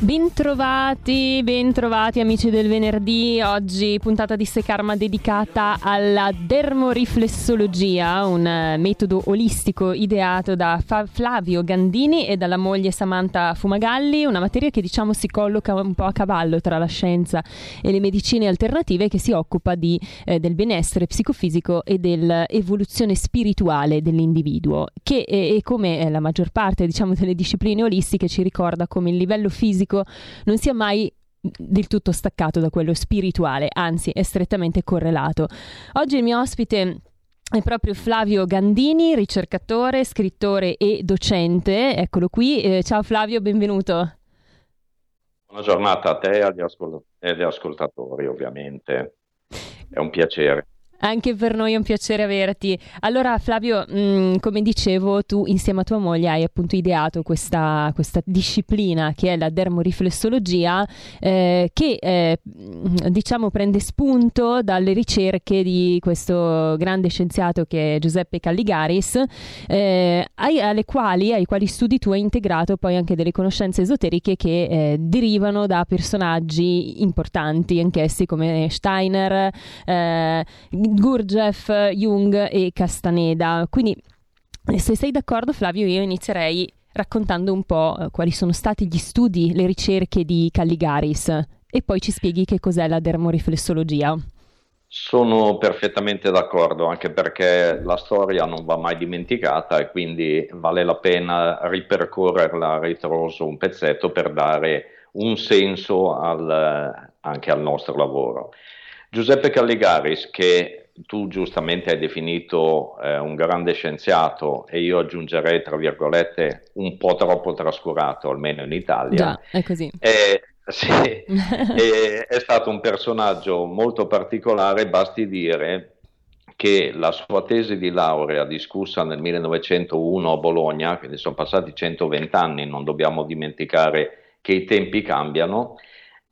Bentrovati, bentrovati amici del venerdì. Oggi puntata di Sekarma dedicata alla dermoriflessologia, un eh, metodo olistico ideato da Flavio Gandini e dalla moglie Samantha Fumagalli, una materia che diciamo si colloca un po' a cavallo tra la scienza e le medicine alternative che si occupa di, eh, del benessere psicofisico e dell'evoluzione spirituale dell'individuo, che è, come la maggior parte diciamo delle discipline olistiche ci ricorda come il livello fisico fisico non sia mai del tutto staccato da quello spirituale, anzi è strettamente correlato. Oggi il mio ospite è proprio Flavio Gandini, ricercatore, scrittore e docente. Eccolo qui. Eh, ciao Flavio, benvenuto. Buona giornata a te e agli, ascol- e agli ascoltatori, ovviamente. È un piacere. Anche per noi è un piacere averti. Allora, Flavio, mh, mm, come dicevo, tu insieme a tua moglie hai appunto ideato questa, questa disciplina che è la dermoriflessologia, eh, che eh, diciamo prende spunto dalle ricerche di questo grande scienziato che è Giuseppe Calligaris, eh, ai, quali, ai quali studi tu hai integrato poi anche delle conoscenze esoteriche che eh, derivano da personaggi importanti, anch'essi come Steiner eh, Gurdjieff, Jung e Castaneda. Quindi, se sei d'accordo, Flavio, io inizierei raccontando un po' eh, quali sono stati gli studi, le ricerche di Calligaris e poi ci spieghi che cos'è la dermoriflessologia. Sono perfettamente d'accordo, anche perché la storia non va mai dimenticata e quindi vale la pena ripercorrerla ritroso un pezzetto per dare un senso al, anche al nostro lavoro. Giuseppe Calligaris, che tu giustamente hai definito eh, un grande scienziato e io aggiungerei, tra virgolette, un po' troppo trascurato, almeno in Italia. Già, è così. È, sì, è, è stato un personaggio molto particolare, basti dire che la sua tesi di laurea discussa nel 1901 a Bologna, quindi sono passati 120 anni, non dobbiamo dimenticare che i tempi cambiano,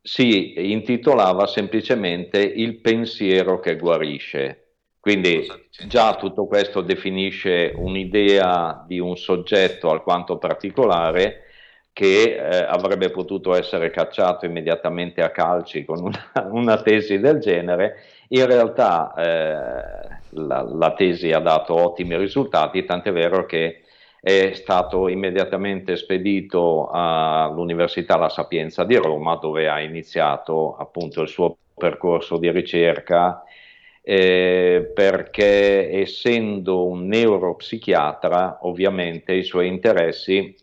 si intitolava semplicemente Il pensiero che guarisce. Quindi già tutto questo definisce un'idea di un soggetto alquanto particolare che eh, avrebbe potuto essere cacciato immediatamente a calci con una, una tesi del genere. In realtà eh, la, la, tesi ha dato ottimi risultati, tant'è vero che è stato immediatamente spedito all'Università La Sapienza di Roma dove ha iniziato appunto il suo percorso di ricerca eh, perché essendo un neuropsichiatra ovviamente i suoi interessi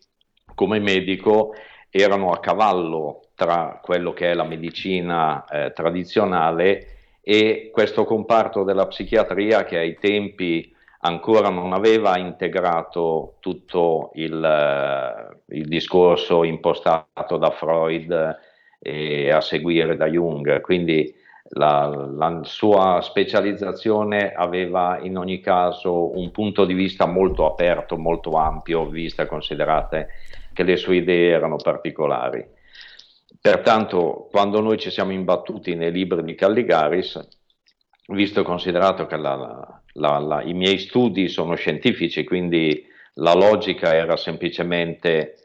come medico erano a cavallo tra quello che è la medicina eh, tradizionale e questo comparto della psichiatria che ai tempi ancora non aveva integrato tutto il, eh, il discorso impostato da Freud e a seguire da Jung, quindi la, la, sua specializzazione aveva in ogni caso un punto di vista molto aperto, molto ampio, vista considerate che le sue idee erano particolari. Pertanto, quando noi ci siamo imbattuti nei libri di Calligaris, visto e considerato che la, la, la, i miei studi sono scientifici, quindi la logica era semplicemente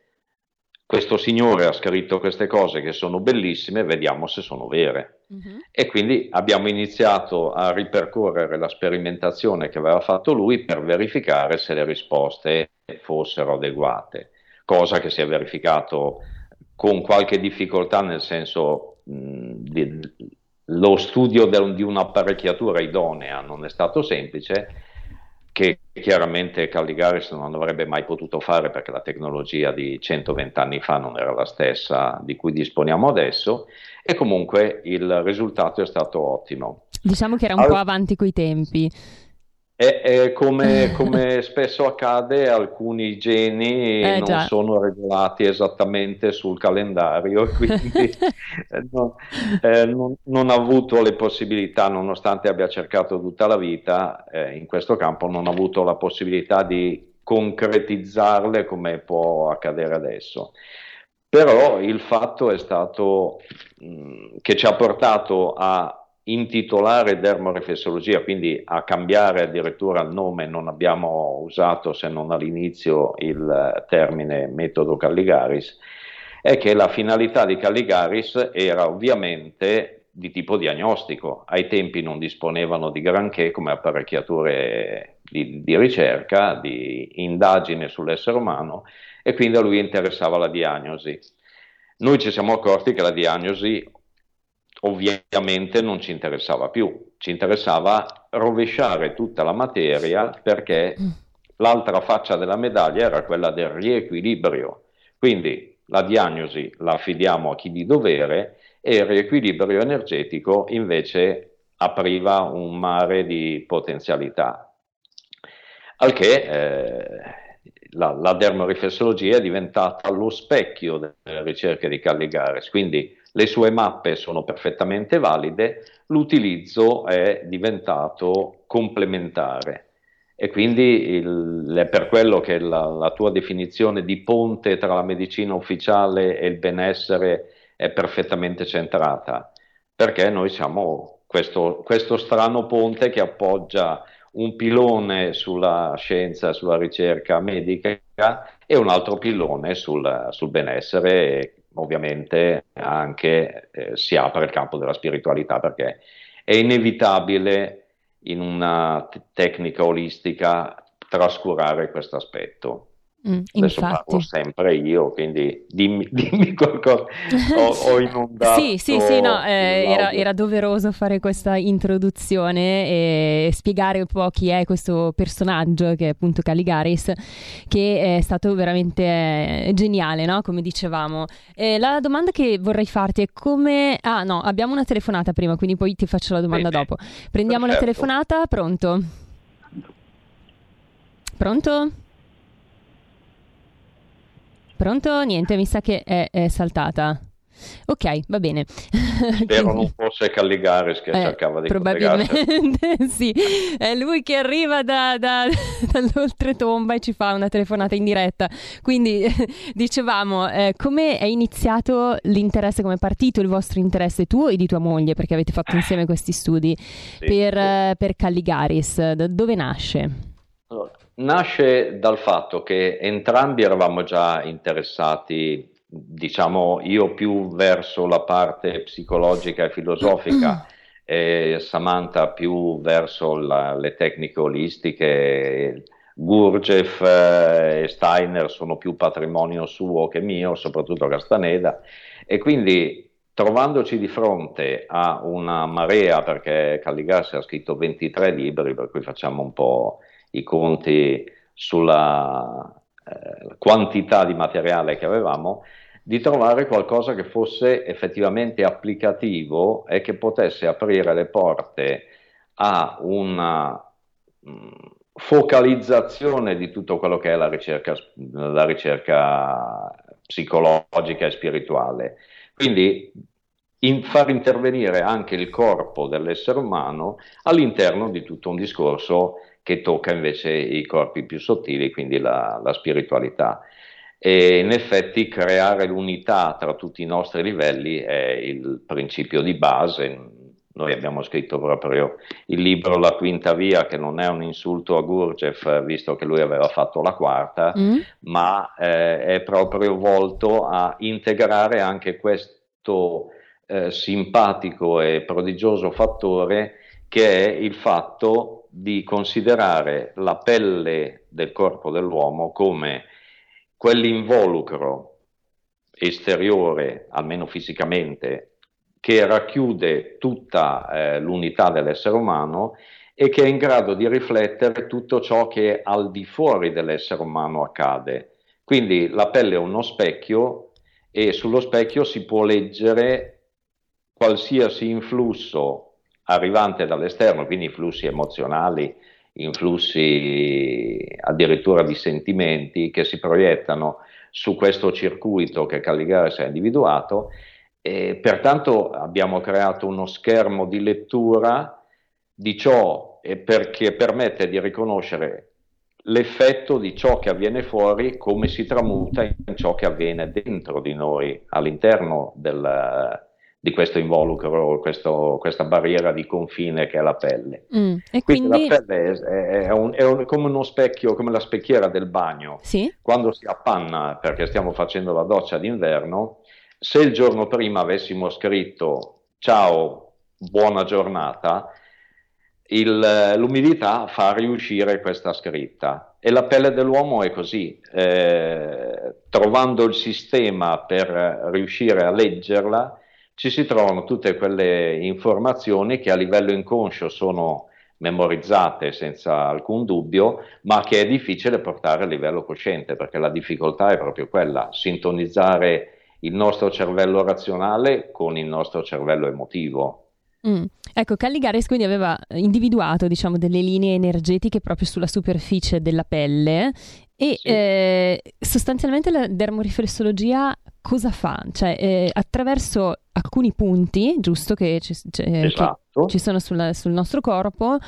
questo signore ha scritto queste cose che sono bellissime, vediamo se sono vere. Uh-huh. E quindi abbiamo iniziato a ripercorrere la sperimentazione che aveva fatto lui per verificare se le risposte fossero adeguate, cosa che si è verificato con qualche difficoltà, nel senso mh, di, lo studio de, di un'apparecchiatura idonea non è stato semplice, che chiaramente Calligaris non avrebbe mai potuto fare perché la tecnologia di 120 anni fa non era la stessa di cui disponiamo adesso e comunque il risultato è stato ottimo. Diciamo che era un All... po' avanti coi tempi. E, e come, come, spesso accade, alcuni geni eh, non già. sono regolati esattamente sul calendario, quindi eh, non, eh, non, non, ha avuto le possibilità, nonostante abbia cercato tutta la vita eh, in questo campo, non ha avuto la possibilità di concretizzarle come può accadere adesso. però il fatto è stato mh, che ci ha portato a intitolare dermoreflessologia, quindi a cambiare addirittura il nome, non abbiamo usato se non all'inizio il termine metodo Calligaris, è che la finalità di Calligaris era ovviamente di tipo diagnostico. Ai tempi non disponevano di granché come apparecchiature di, di ricerca, di indagine sull'essere umano e quindi a lui interessava la diagnosi. Noi ci siamo accorti che la diagnosi ovviamente non ci interessava più, ci interessava rovesciare tutta la materia perché mm. l'altra faccia della medaglia era quella del riequilibrio. Quindi la diagnosi la affidiamo a chi di dovere e il riequilibrio energetico invece apriva un mare di potenzialità. Al che eh, la, la dermoriflessologia è diventata lo specchio delle ricerche di Calligares, quindi le sue mappe sono perfettamente valide, l'utilizzo è diventato complementare. E quindi il, è per quello che la, la, tua definizione di ponte tra la medicina ufficiale e il benessere è perfettamente centrata, perché noi siamo questo, questo strano ponte che appoggia un pilone sulla scienza, sulla ricerca medica e un altro pilone sul, sul benessere ovviamente anche eh, si apre il campo della spiritualità perché è inevitabile in una t- tecnica olistica trascurare questo aspetto. Mm, Adesso infatti. parlo sempre io, quindi dimmi, dimmi qualcosa. Ho, ho inondato. sì, sì, sì, no, eh, era, era, doveroso fare questa introduzione e spiegare un po' chi è questo personaggio che è appunto Caligaris, che è stato veramente eh, geniale, no? Come dicevamo. Eh, la domanda che vorrei farti è come... Ah no, abbiamo una telefonata prima, quindi poi ti faccio la domanda Bene. dopo. Prendiamo Perfetto. la telefonata, pronto? Pronto? Pronto? Niente, mi sa che è, è saltata. Ok, va bene. Spero non fosse Calligaris che eh, cercava di Probabilmente sì, è lui che arriva da, da, dall'oltretomba e ci fa una telefonata in diretta. Quindi dicevamo, eh, come è iniziato l'interesse, come è partito il vostro interesse tuo e di tua moglie, perché avete fatto insieme questi studi, sì, per, sì. Eh, per Calligaris? Da dove nasce? Allora, nasce dal fatto che entrambi eravamo già interessati, diciamo io più verso la parte psicologica e filosofica e Samantha più verso la, le tecniche olistiche. Eh, e Steiner sono più patrimonio suo che mio, soprattutto Castaneda, e quindi trovandoci di fronte a una marea, perché Calligassi ha scritto 23 libri, per cui facciamo un po' i conti sulla eh, quantità di materiale che avevamo, di trovare qualcosa che fosse effettivamente applicativo e che potesse aprire le porte a una mh, mm, focalizzazione di tutto quello che è la ricerca, la ricerca psicologica e spirituale. Quindi in far intervenire anche il corpo dell'essere umano all'interno di tutto un discorso che tocca invece i corpi più sottili, quindi la, la spiritualità. E in effetti creare l'unità tra tutti i nostri livelli è il principio di base. Noi abbiamo scritto proprio il libro La Quinta Via, che non è un insulto a Gurdjieff, visto che lui aveva fatto la quarta, mm. ma eh, è proprio volto a integrare anche questo eh, simpatico e prodigioso fattore che è il fatto di considerare la pelle del corpo dell'uomo come quell'involucro esteriore, almeno fisicamente, che racchiude tutta eh, l'unità dell'essere umano e che è in grado di riflettere tutto ciò che al di fuori dell'essere umano accade. Quindi la pelle è uno specchio e sullo specchio si può leggere qualsiasi influsso arrivante dall'esterno, quindi influssi emozionali, influssi addirittura di sentimenti che si proiettano su questo circuito che Calligaris ha individuato. E pertanto abbiamo creato uno schermo di lettura di ciò e perché permette di riconoscere l'effetto di ciò che avviene fuori, come si tramuta in ciò che avviene dentro di noi, all'interno del, di questo involucro, questo, questa barriera di confine che è la pelle. Mm, e quindi, quindi, la pelle è, è, un, è un, come uno specchio, come la specchiera del bagno. Sì? Quando si appanna perché stiamo facendo la doccia d'inverno, se il giorno prima avessimo scritto ciao, buona giornata, il, l'umidità fa riuscire questa scritta e la pelle dell'uomo è così, eh, trovando il sistema per riuscire a leggerla, ci si trovano tutte quelle informazioni che a livello inconscio sono memorizzate senza alcun dubbio, ma che è difficile portare a livello cosciente, perché la difficoltà è proprio quella, sintonizzare il nostro cervello razionale con il nostro cervello emotivo. Mm. Ecco, Calligaris quindi aveva individuato diciamo, delle linee energetiche proprio sulla superficie della pelle e sì. eh, sostanzialmente la dermoriflessologia cosa fa? Cioè, eh, attraverso alcuni punti, giusto, che ci, cioè, esatto. che ci sono sul, sul, nostro corpo,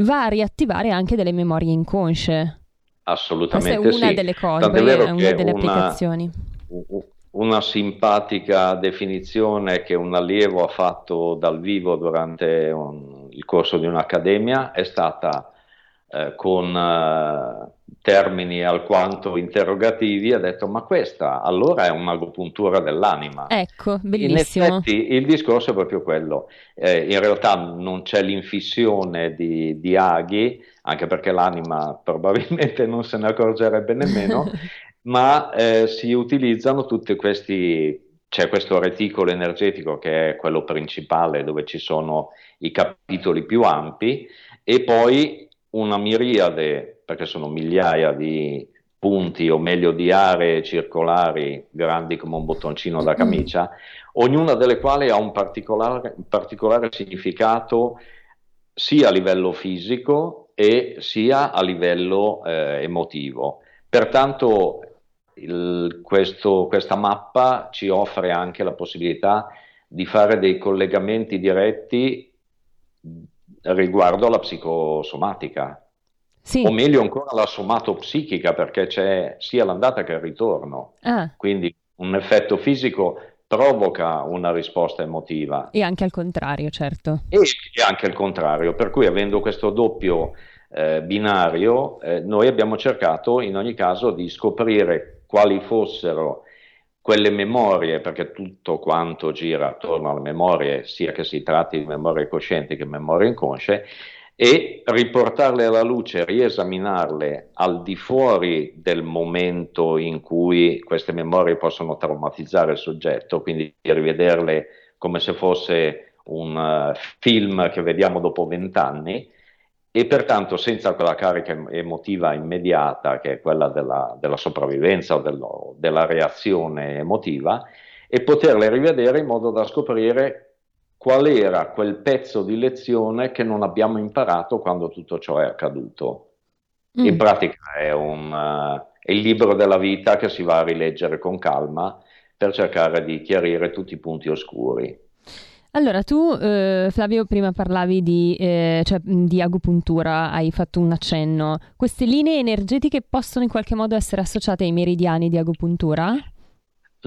va a riattivare anche delle memorie inconsce. Assolutamente Questa è una sì. delle cose, è una delle una, applicazioni una simpatica definizione che un allievo ha fatto dal vivo durante un, il corso di un'accademia è stata eh, con eh, termini alquanto interrogativi, ha detto ma questa allora è un'agopuntura dell'anima. Ecco, bellissimo. In effetti il discorso è proprio quello, eh, in realtà non c'è l'infissione di, di aghi, anche perché l'anima probabilmente non se ne accorgerebbe nemmeno, ma eh, si utilizzano tutti questi, c'è questo reticolo energetico che è quello principale dove ci sono i capitoli più ampi e poi una miriade, perché sono migliaia di punti o meglio di aree circolari grandi come un bottoncino da camicia, ognuna delle quali ha un particolare, particolare significato sia a livello fisico e sia a livello eh, emotivo. Pertanto il, questo, questa mappa ci offre anche la possibilità di fare dei collegamenti diretti riguardo alla psicosomatica. Sì. O meglio ancora la somatopsichica, perché c'è sia l'andata che il ritorno. Ah. Quindi un effetto fisico provoca una risposta emotiva. E anche al contrario, certo. E, e anche al contrario, per cui avendo questo doppio eh, binario, eh, noi abbiamo cercato in ogni caso di scoprire quali fossero quelle memorie, perché tutto quanto gira attorno alle memorie, sia che si tratti di memorie coscienti che memorie inconsce, e riportarle alla luce, riesaminarle al di fuori del momento in cui queste memorie possono traumatizzare il soggetto, quindi rivederle come se fosse un uh, film che vediamo dopo vent'anni, e pertanto senza quella carica emotiva immediata che è quella della, della sopravvivenza o dello, della reazione emotiva e poterle rivedere in modo da scoprire qual era quel pezzo di lezione che non abbiamo imparato quando tutto ciò è accaduto. Mm. In pratica è, un, uh, è il libro della vita che si va a rileggere con calma per cercare di chiarire tutti i punti oscuri. Allora, tu eh, Flavio prima parlavi di, eh, cioè, di, agopuntura, hai fatto un accenno. Queste linee energetiche possono in qualche modo essere associate ai meridiani di agopuntura?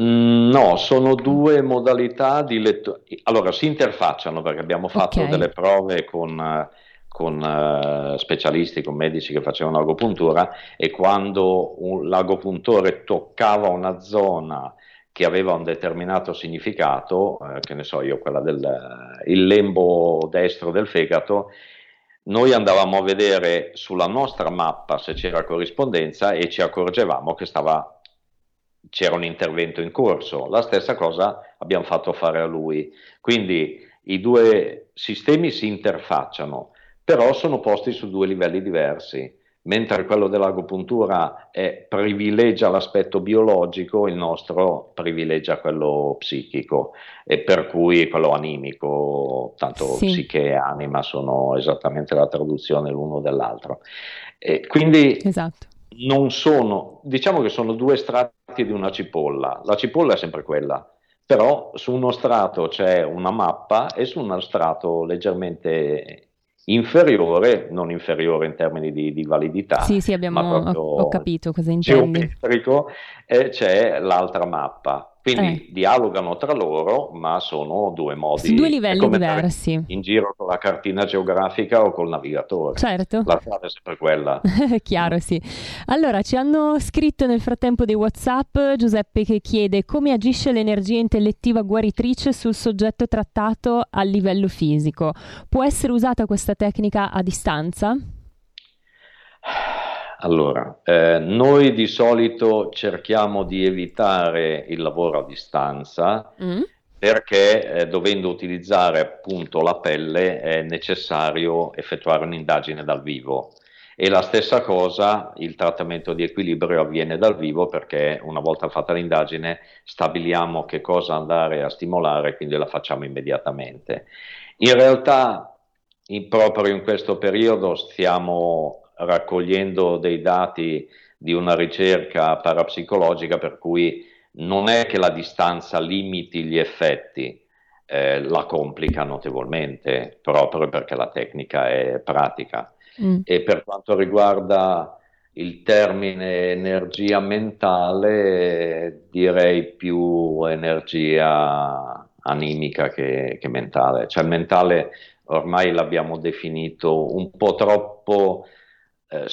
Mm, no, sono due modalità di lettura. Allora, si interfacciano perché abbiamo fatto okay. delle prove con, con uh, specialisti, con medici che facevano agopuntura e quando un, l'agopuntore toccava una zona che aveva un determinato significato, eh, che ne so io, quella del eh, lembo destro del fegato, noi andavamo a vedere sulla nostra mappa se c'era corrispondenza e ci accorgevamo che stava, c'era un intervento in corso. La stessa cosa abbiamo fatto fare a lui. Quindi i due sistemi si interfacciano, però sono posti su due livelli diversi mentre quello dell'agopuntura è, privilegia l'aspetto biologico, il nostro privilegia quello psichico e per cui quello animico, tanto sì. psiche e anima sono esattamente la traduzione l'uno dell'altro. E quindi esatto. non sono, diciamo che sono due strati di una cipolla, la cipolla è sempre quella, però su uno strato c'è una mappa e su uno strato leggermente inferiore, non inferiore in termini di, di validità. Sì, sì, abbiamo, ho, ho, capito cosa intendi. Geometrico, eh, c'è l'altra mappa. Quindi eh. dialogano tra loro, ma sono due modi. Su due livelli diversi. In giro con la cartina geografica o col navigatore. Certo. La strada è sempre quella. Chiaro, sì. Allora, ci hanno scritto nel frattempo dei WhatsApp Giuseppe che chiede come agisce l'energia intellettiva guaritrice sul soggetto trattato a livello fisico. Può essere usata questa tecnica a distanza? Allora, eh, noi di solito cerchiamo di evitare il lavoro a distanza mm. perché eh, dovendo utilizzare appunto la pelle è necessario effettuare un'indagine dal vivo. E la stessa cosa, il trattamento di equilibrio avviene dal vivo perché una volta fatta l'indagine stabiliamo che cosa andare a stimolare, quindi la facciamo immediatamente. In realtà, in, proprio in questo periodo stiamo raccogliendo dei dati di una ricerca parapsicologica per cui non è che la distanza limiti gli effetti, eh, la complica notevolmente proprio perché la tecnica è pratica. Mm. E per quanto riguarda il termine energia mentale, direi più energia animica che, che mentale. Cioè mentale ormai l'abbiamo definito un po' troppo eh,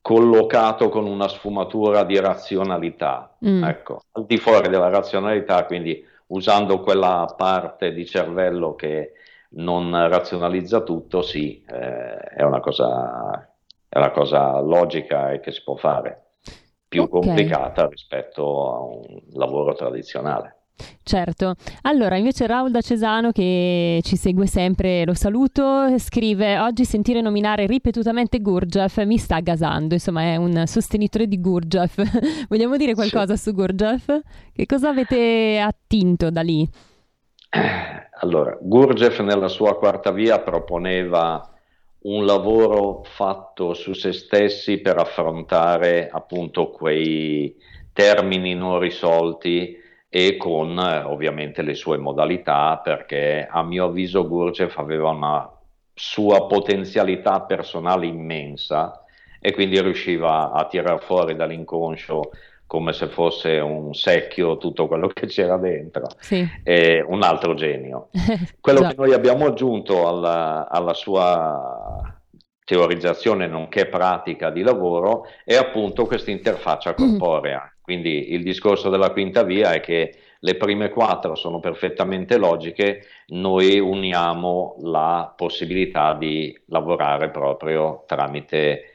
collocato con una sfumatura di razionalità, mm. ecco, al di fuori della razionalità, quindi usando quella parte di cervello che non razionalizza tutto, sì, eh, è, una cosa, è una cosa logica e che si può fare, più okay. complicata rispetto a un lavoro tradizionale. Certo, allora invece Raul da Cesano che ci segue sempre, lo saluto, scrive oggi sentire nominare ripetutamente Gurdjieff mi sta gasando, insomma è un sostenitore di Gurdjieff. Vogliamo dire qualcosa sì. su Gurdjieff? Che cosa avete attinto da lì? Allora, Gurdjieff nella sua quarta via proponeva un lavoro fatto su se stessi per affrontare appunto quei termini non risolti e con eh, ovviamente le sue modalità perché a mio avviso Gurdjieff aveva una sua potenzialità personale immensa e quindi riusciva a tirar fuori dall'inconscio come se fosse un secchio tutto quello che c'era dentro, sì. eh, un altro genio. Quello che noi abbiamo aggiunto alla, alla sua teorizzazione nonché pratica di lavoro è appunto questa interfaccia corporea. Mm. Quindi il discorso della quinta via è che le prime quattro sono perfettamente logiche, noi uniamo la possibilità di lavorare proprio tramite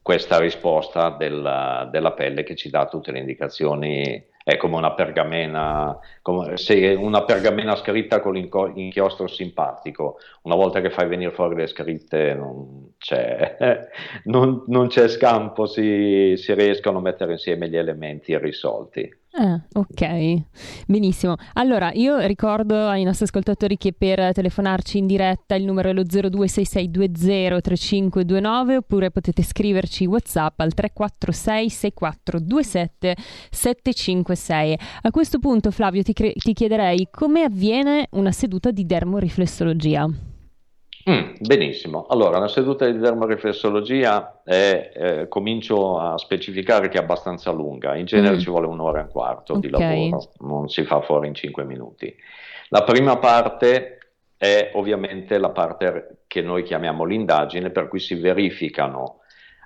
questa risposta della, della pelle che ci dà tutte le indicazioni è come una pergamena, come, se una pergamena scritta con l'inchiostro simpatico, una volta che fai venire fuori le scritte non c'è, non, non c'è scampo, si, si riescono a mettere insieme gli elementi irrisolti. Ah, ok, benissimo. Allora, io ricordo ai nostri ascoltatori che per telefonarci in diretta il numero è lo 0266203529 oppure potete scriverci WhatsApp al 346 6427 756. A questo punto, Flavio, ti, cre- ti chiederei come avviene una seduta di dermoriflessologia. Mm, benissimo, allora una seduta di dermoriflessologia è, eh, comincio a specificare che è abbastanza lunga, in genere mm. ci vuole un'ora e un quarto okay. di lavoro, non si fa fuori in cinque minuti. La prima parte è ovviamente la parte che noi chiamiamo l'indagine, per cui si verificano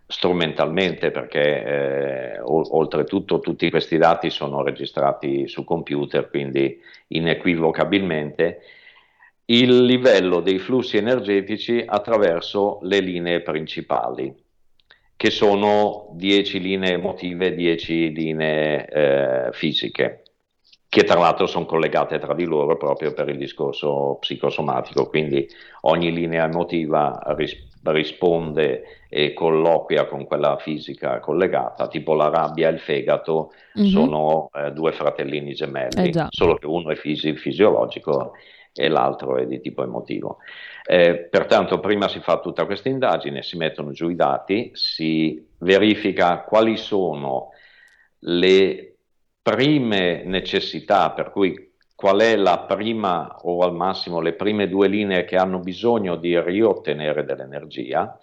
strumentalmente, perché eh, o- oltretutto tutti questi dati sono registrati su computer, quindi inequivocabilmente, il livello dei flussi energetici attraverso le linee principali, che sono 10 linee emotive, 10 linee eh, fisiche, che tra l'altro sono collegate tra di loro proprio per il discorso psicosomatico, quindi ogni linea emotiva ris- risponde e colloquia con quella fisica collegata, tipo la rabbia e il fegato mm-hmm. sono eh, due fratellini gemelli, eh solo che uno è fisi- fisiologico e l'altro è di tipo emotivo. Eh, pertanto prima si fa tutta questa indagine, si mettono giù i dati, si verifica quali sono le prime necessità per cui qual è la prima o al massimo le prime due linee che hanno bisogno di riottenere dell'energia,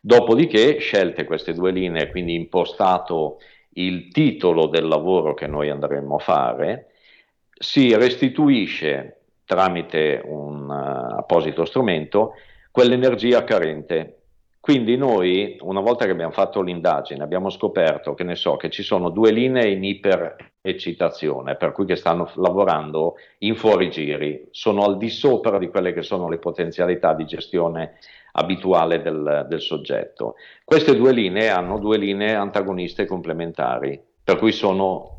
dopodiché scelte queste due linee, quindi impostato il titolo del lavoro che noi andremo a fare, si restituisce tramite un uh, apposito strumento quell'energia carente. Quindi noi, una volta che abbiamo fatto l'indagine, abbiamo scoperto che ne so che ci sono due linee in ipereccitazione, per cui che stanno lavorando in fuorigiri, sono al di sopra di quelle che sono le potenzialità di gestione abituale del, del soggetto. Queste due linee hanno due linee antagoniste complementari, per cui sono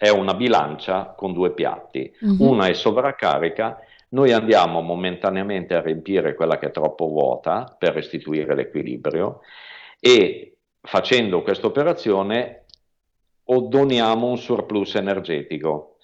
è una bilancia con due piatti, uh-huh. una è sovraccarica, noi andiamo momentaneamente a riempire quella che è troppo vuota per restituire l'equilibrio e facendo questa operazione oddoniamo un surplus energetico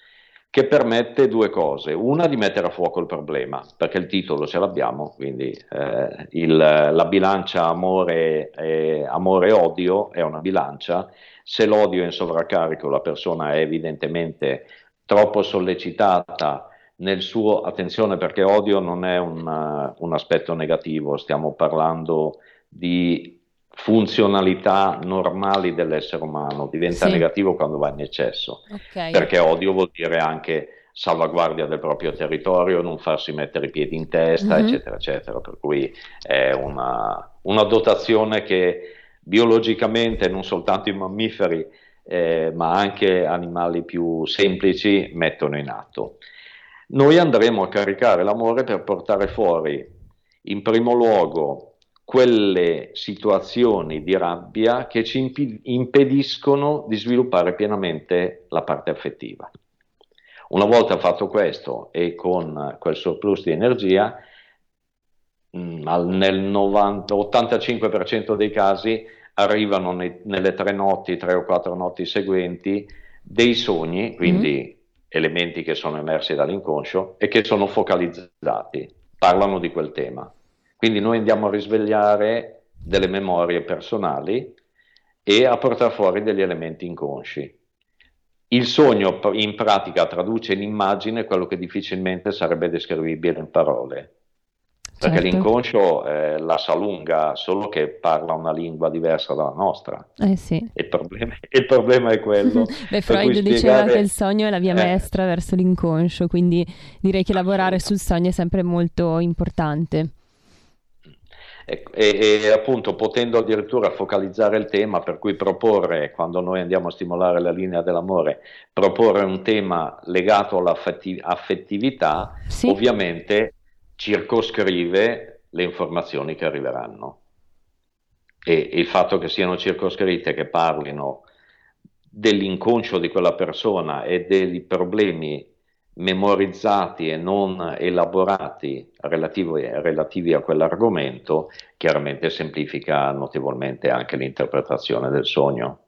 che permette due cose. Una di mettere a fuoco il problema, perché il titolo ce l'abbiamo, quindi eh, il, la bilancia amore e, amore odio è una bilancia se l'odio è in sovraccarico, la persona è evidentemente troppo sollecitata nel suo, attenzione perché odio non è un, un aspetto negativo, stiamo parlando di funzionalità normali dell'essere umano, diventa sì. negativo quando va in eccesso, okay. perché odio vuol dire anche salvaguardia del proprio territorio, non farsi mettere i piedi in testa, mm-hmm. eccetera, eccetera, per cui è una, una dotazione che biologicamente non soltanto i mammiferi, eh, ma anche animali più semplici mettono in atto. Noi andremo a caricare l'amore per portare fuori, in primo luogo, quelle situazioni di rabbia che ci impediscono di sviluppare pienamente la parte affettiva. Una volta fatto questo e con quel surplus di energia, nel 90, 85% dei casi arrivano nei, nelle tre notti, tre o quattro notti seguenti, dei sogni, quindi mm-hmm. elementi che sono emersi dall'inconscio e che sono focalizzati, parlano di quel tema. Quindi noi andiamo a risvegliare delle memorie personali e a portare fuori degli elementi inconsci. Il sogno in pratica traduce in immagine quello che difficilmente sarebbe descrivibile in parole. Perché certo. l'inconscio eh, la sa lunga, solo che parla una lingua diversa dalla nostra. Eh sì. il, problema, il problema è quello. Beh, Freud spiegare... diceva che il sogno è la via eh. maestra verso l'inconscio, quindi direi che lavorare sul sogno è sempre molto importante. E, e, e, appunto potendo addirittura focalizzare il tema, per cui proporre, quando noi andiamo a stimolare la linea dell'amore, proporre un tema legato all'affettività, sì. ovviamente circoscrive le informazioni che arriveranno. E, il fatto che siano circoscritte, che parlino dell'inconscio di quella persona e dei problemi memorizzati e non elaborati relativi, relativi a quell'argomento, chiaramente semplifica notevolmente anche l'interpretazione del sogno.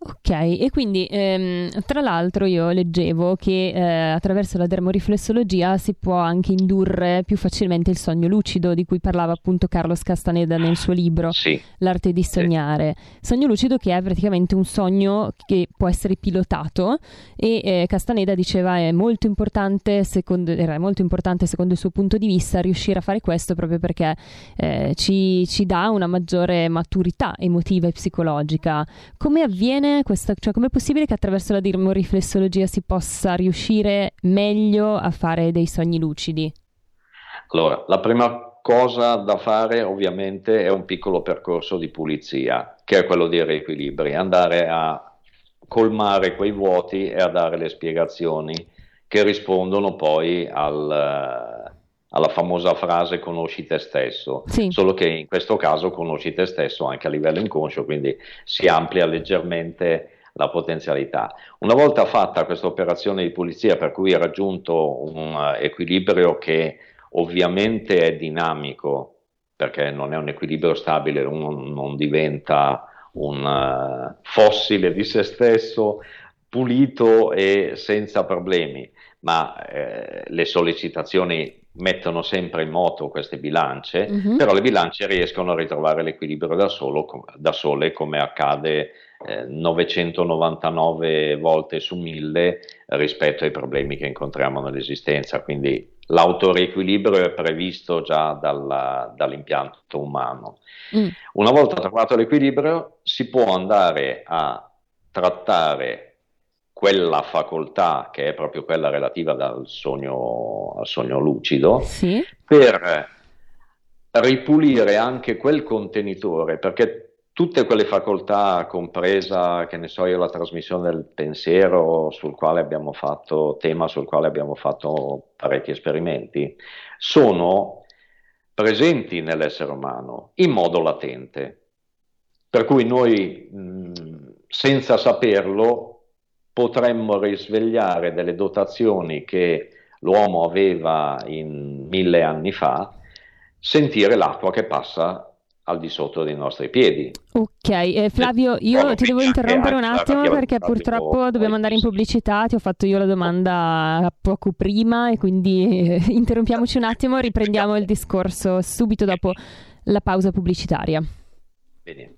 Ok, e quindi ehm, tra l'altro io leggevo che eh, attraverso la dermoriflessologia si può anche indurre più facilmente il sogno lucido di cui parlava appunto Carlos Castaneda nel suo libro sì. L'arte di sognare. Sì. Sogno lucido che è praticamente un sogno che può essere pilotato e eh, Castaneda diceva è molto importante secondo, era molto importante secondo il suo punto di vista riuscire a fare questo proprio perché eh, ci, ci dà una maggiore maturità emotiva e psicologica. Come avviene bene questa, cioè com'è possibile che attraverso la dermoriflessologia si possa riuscire meglio a fare dei sogni lucidi? Allora, la prima cosa da fare ovviamente è un piccolo percorso di pulizia, che è quello di riequilibri, andare a colmare quei vuoti e a dare le spiegazioni che rispondono poi al, alla famosa frase conosci te stesso, sì. solo che in questo caso conosci te stesso anche a livello inconscio, quindi si amplia leggermente la potenzialità. Una volta fatta questa operazione di pulizia per cui hai raggiunto un equilibrio che ovviamente è dinamico, perché non è un equilibrio stabile, uno non diventa un uh, fossile di se stesso, pulito e senza problemi, ma eh, le sollecitazioni mettono sempre in moto queste bilance, uh-huh. però le bilance riescono a ritrovare l'equilibrio da, solo, da sole come accade eh, 999 volte su 1000 rispetto ai problemi che incontriamo nell'esistenza. Quindi l'autoriequilibrio è previsto già dalla, dall'impianto umano. Mm. Una volta trovato l'equilibrio si può andare a trattare quella facoltà che è proprio quella relativa al sogno, al sogno lucido sì. per ripulire anche quel contenitore perché tutte quelle facoltà, compresa, che ne so io, la trasmissione del pensiero, sul quale abbiamo fatto, tema sul quale abbiamo fatto parecchi esperimenti, sono presenti nell'essere umano in modo latente. Per cui noi, mh, senza saperlo, potremmo risvegliare delle dotazioni che l'uomo aveva in mille anni fa, sentire l'acqua che passa al di sotto dei nostri piedi. Ok, eh, Flavio, io ti devo interrompere un attimo perché purtroppo dobbiamo andare in pubblicità, ti ho fatto io la domanda poco prima e quindi eh, interrompiamoci un attimo, riprendiamo il discorso subito dopo la pausa pubblicitaria. Bene.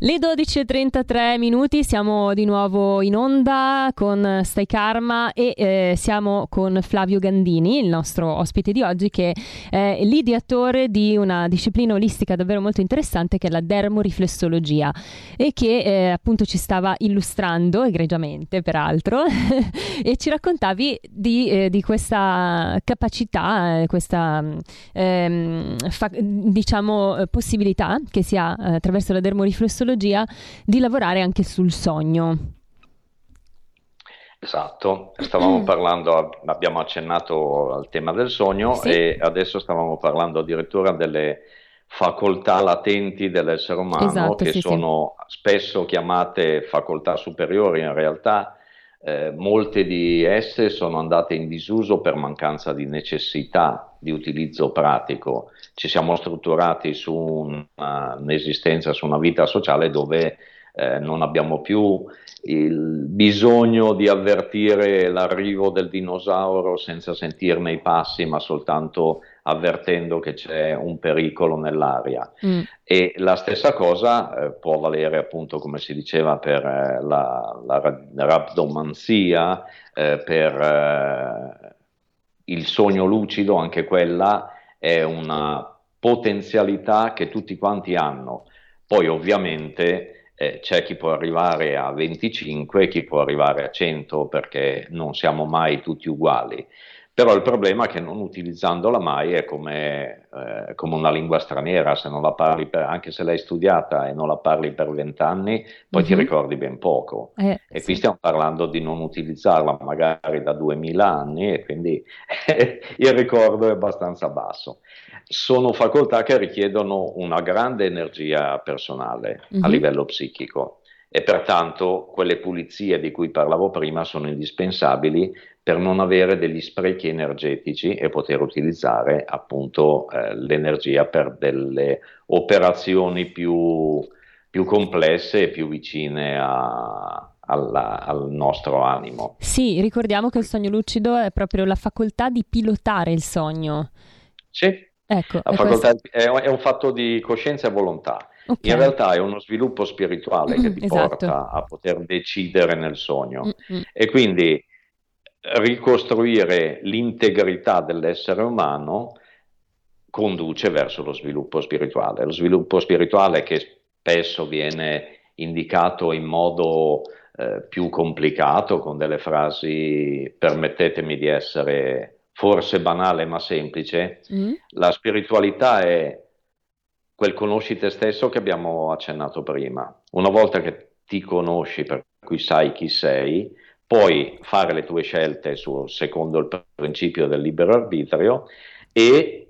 Le 12.33 minuti, siamo di nuovo in onda con Stai Karma e eh, siamo con Flavio Gandini, il nostro ospite di oggi, che è l'ideatore di una disciplina olistica davvero molto interessante che è la dermoriflessologia e che eh, appunto ci stava illustrando egregiamente, peraltro, e ci raccontavi di, eh, di questa capacità, eh, questa ehm, fa- diciamo possibilità che si ha eh, attraverso la dermoriflessologia psicologia di lavorare anche sul sogno. Esatto, stavamo parlando, abbiamo accennato al tema del sogno sì. e adesso stavamo parlando addirittura delle facoltà latenti dell'essere umano esatto, che sì, sono sì. spesso chiamate facoltà superiori, in realtà eh, molte di esse sono andate in disuso per mancanza di necessità di utilizzo pratico. Ci siamo strutturati su una, un'esistenza, su una vita sociale dove eh, non abbiamo più il bisogno di avvertire l'arrivo del dinosauro senza sentirne i passi, ma soltanto avvertendo che c'è un pericolo nell'aria. Mm. E la stessa cosa eh, può valere appunto, come si diceva, per eh, la, la, rabdomanzia, eh, per eh, il sogno lucido, anche quella è una potenzialità che tutti quanti hanno. Poi ovviamente eh, c'è chi può arrivare a 25 e chi può arrivare a 100 perché non siamo mai tutti uguali. Però il problema è che non utilizzandola mai è come, eh, come una lingua straniera, se non la parli per, anche se l'hai studiata e non la parli per vent'anni, poi mm-hmm. ti mhm. ricordi ben poco. Eh, e qui stiamo parlando di non utilizzarla magari da 2000 anni e quindi il ricordo è abbastanza basso. Sono facoltà che richiedono una grande energia personale mm-hmm. a mhm. livello psichico e pertanto quelle pulizie di cui parlavo prima sono indispensabili per non avere degli sprechi energetici e poter utilizzare appunto eh, l'energia per delle operazioni più, più complesse e più vicine a, alla, al nostro animo. Sì, ricordiamo che il sogno lucido è proprio la facoltà di pilotare il sogno. Sì, ecco, è, questo... è, è, un fatto di coscienza e volontà. Okay. In realtà è uno sviluppo spirituale che ti esatto. porta a poter decidere nel sogno. Mm-hmm. E quindi ricostruire l'integrità dell'essere umano conduce verso lo sviluppo spirituale. Lo sviluppo spirituale che spesso viene indicato in modo eh, più complicato, con delle frasi, permettetemi di essere forse banale ma semplice, mm. la spiritualità è quel conosci te stesso che abbiamo accennato prima. Una volta che ti conosci, per cui sai chi sei, puoi fare le tue scelte su, secondo il principio del libero arbitrio e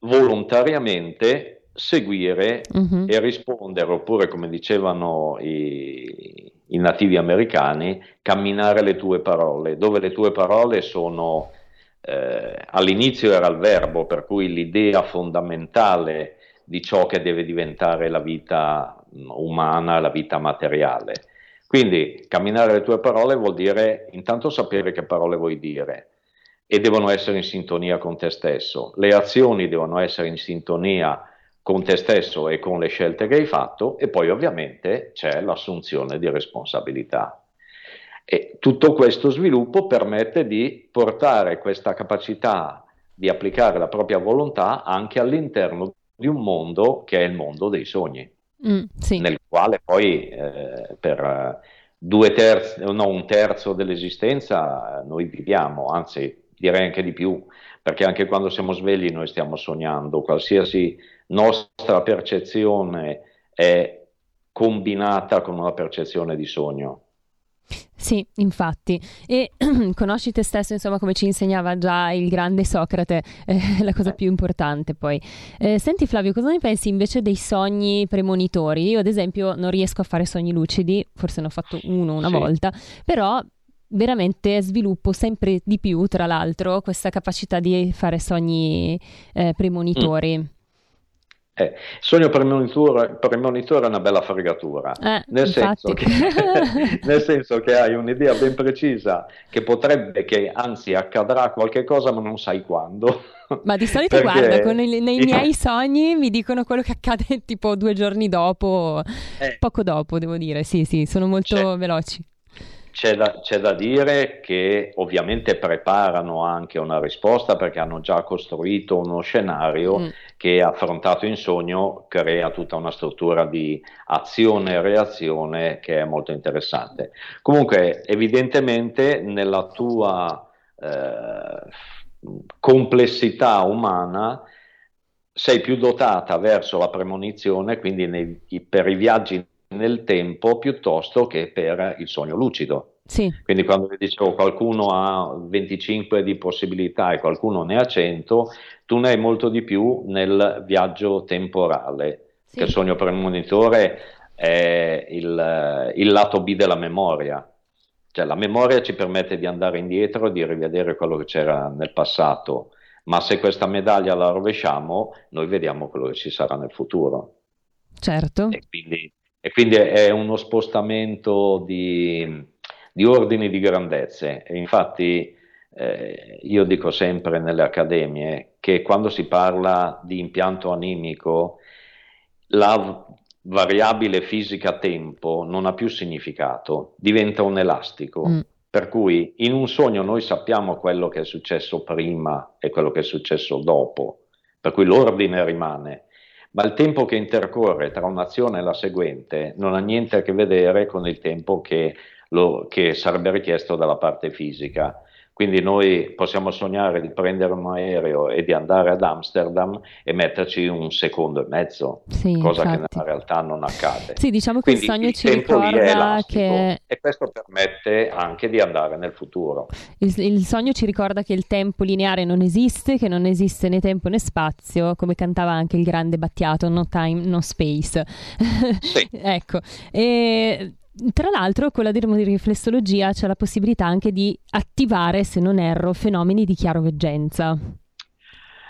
volontariamente seguire uh-huh. e rispondere, oppure come dicevano i, i, nativi americani, camminare le tue parole, dove le tue parole sono, eh, all'inizio era il verbo, per cui l'idea fondamentale di ciò che deve diventare la vita umana, la vita materiale quindi camminare le tue parole vuol dire intanto sapere che parole vuoi dire e devono essere in sintonia con te stesso. Le azioni devono essere in sintonia con te stesso e con le scelte che hai fatto e poi ovviamente c'è l'assunzione di responsabilità. E tutto questo sviluppo permette di portare questa capacità di applicare la propria volontà anche all'interno di un mondo che è il mondo dei sogni mm, sì. nel quale poi eh, per due terzi, no, un terzo dell'esistenza noi viviamo, anzi direi anche di più, perché anche quando siamo svegli noi stiamo sognando, qualsiasi nostra percezione è combinata con una percezione di sogno. Sì, infatti. E conosci te stesso, insomma, come ci insegnava già il grande Socrate, eh, la cosa più importante poi. Eh, senti Flavio, cosa ne pensi invece dei sogni premonitori? Io ad esempio non riesco a fare sogni lucidi, forse ne ho fatto uno una sì. volta, però veramente sviluppo sempre di più, tra l'altro, questa capacità di fare sogni eh, premonitori. Mm. Eh, sogno premonitore, premonitore è una bella fregatura, eh, nel, senso che, nel, senso che, hai un'idea ben precisa che potrebbe, che anzi accadrà qualche cosa ma non sai quando. Ma di solito Perché... guarda, con il, nei miei sogni mi dicono quello che accade tipo due giorni dopo, eh. poco dopo devo dire, sì sì, sono molto cioè, veloci. C'è da, c'è da, dire che ovviamente preparano anche una risposta perché hanno già costruito uno scenario mm. che affrontato in sogno crea tutta una struttura di azione e reazione che è molto interessante. Comunque evidentemente nella tua eh, complessità umana sei più dotata verso la premonizione, quindi nei, per i viaggi nel tempo piuttosto che per il sogno lucido. Sì. Quindi quando vi dicevo qualcuno ha 25 di possibilità e qualcuno ne ha 100, tu ne hai molto di più nel viaggio temporale, sì. che il sogno premonitore è il, il lato B della memoria. Cioè la memoria ci permette di andare indietro e di rivedere quello che c'era nel passato, ma se questa medaglia la rovesciamo, noi vediamo quello che ci sarà nel futuro. Certo. E quindi e quindi è uno spostamento di, di ordini di grandezze. E infatti eh, io dico sempre nelle accademie che quando si parla di impianto animico la variabile fisica tempo non ha più significato, diventa un elastico. Mm. Per cui in un sogno noi sappiamo quello che è successo prima e quello che è successo dopo, per cui l'ordine rimane, ma il tempo che intercorre tra un'azione e la seguente non ha niente a che vedere con il tempo che, lo, che sarebbe richiesto dalla parte fisica. Quindi noi possiamo sognare di prendere un aereo e di andare ad Amsterdam e metterci un secondo e mezzo, sì, cosa infatti. che nella realtà non accade. Sì, diciamo che Quindi il sogno il ci ricorda che... E questo permette anche di andare nel futuro. Il, il, sogno ci ricorda che il tempo lineare non esiste, che non esiste né tempo né spazio, come cantava anche il grande Battiato, no time, no space. Sì. ecco. E tra l'altro, con la dermoriflessologia c'è la possibilità anche di attivare, se non erro, fenomeni di chiaroveggenza.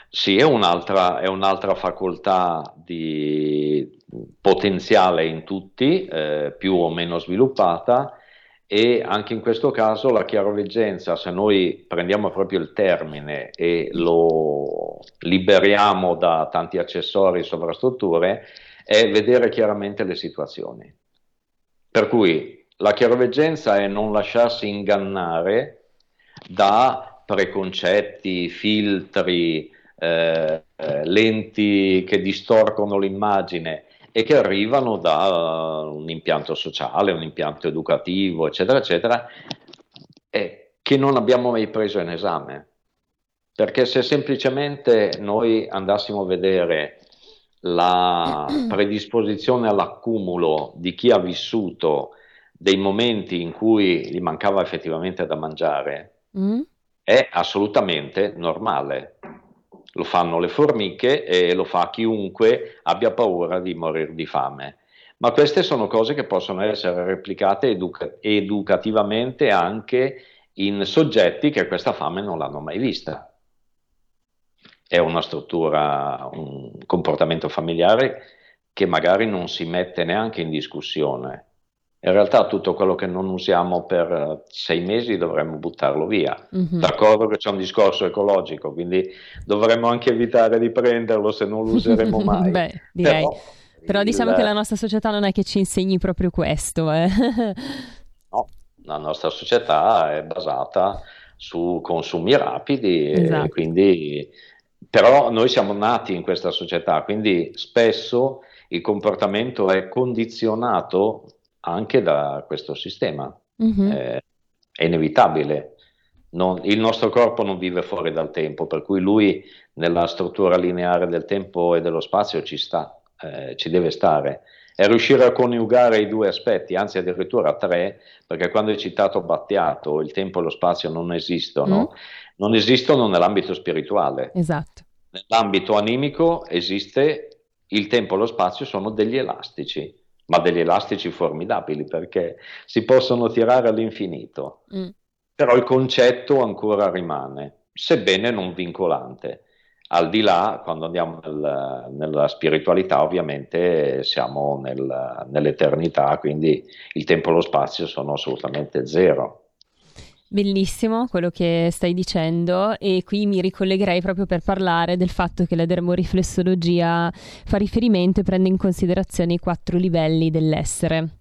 Sì, è un'altra, è un'altra facoltà di potenziale in tutti, eh, più o meno sviluppata, e anche in questo caso la chiaroveggenza, se noi prendiamo proprio il termine e lo liberiamo da tanti accessori e sovrastrutture, è vedere chiaramente le situazioni. Per cui la chiaroveggenza è non lasciarsi ingannare da preconcetti, filtri, eh, eh, lenti che distorcono l'immagine e che arrivano da un impianto sociale, un impianto educativo, eccetera, eccetera, e che non abbiamo mai preso in esame. Perché se semplicemente noi andassimo a vedere la predisposizione all'accumulo di chi ha vissuto dei momenti in cui gli mancava effettivamente da mangiare mm. è assolutamente normale. Lo fanno le formiche e lo fa chiunque abbia paura di morire di fame. Ma queste sono cose che possono essere replicate educa- educativamente anche in soggetti che questa fame non l'hanno mai vista è una struttura, un comportamento familiare che magari non si mette neanche in discussione. In realtà tutto quello che non usiamo per sei mesi dovremmo buttarlo via. Mm-hmm. D'accordo che c'è un discorso ecologico, quindi dovremmo anche evitare di prenderlo se non lo useremo mai. Beh, direi. Però, Però diciamo il... che la nostra società non è che ci insegni proprio questo. Eh. no, la nostra società è basata su consumi rapidi esatto. e quindi però noi siamo nati in questa società, quindi spesso il comportamento è condizionato anche da questo sistema. Mm-hmm. Eh, è inevitabile. Non, il nostro corpo non vive fuori dal tempo, per cui lui nella struttura lineare del tempo e dello spazio ci sta, eh, ci deve stare. È riuscire a coniugare i due aspetti, anzi addirittura tre, perché quando hai citato Battiato, il tempo e lo spazio non esistono, mm non esistono nell'ambito spirituale. Esatto. Nell'ambito animico esiste il tempo e lo spazio sono degli elastici, ma degli elastici formidabili perché si possono tirare all'infinito. Mm. Però il concetto ancora rimane, sebbene non vincolante. Al di là, quando andiamo nel, nella spiritualità, ovviamente siamo nel, nell'eternità, quindi il tempo e lo spazio sono assolutamente zero. Bellissimo quello che stai dicendo e qui mi ricollegherei proprio per parlare del fatto che la dermoriflessologia fa riferimento e prende in considerazione i quattro livelli dell'essere.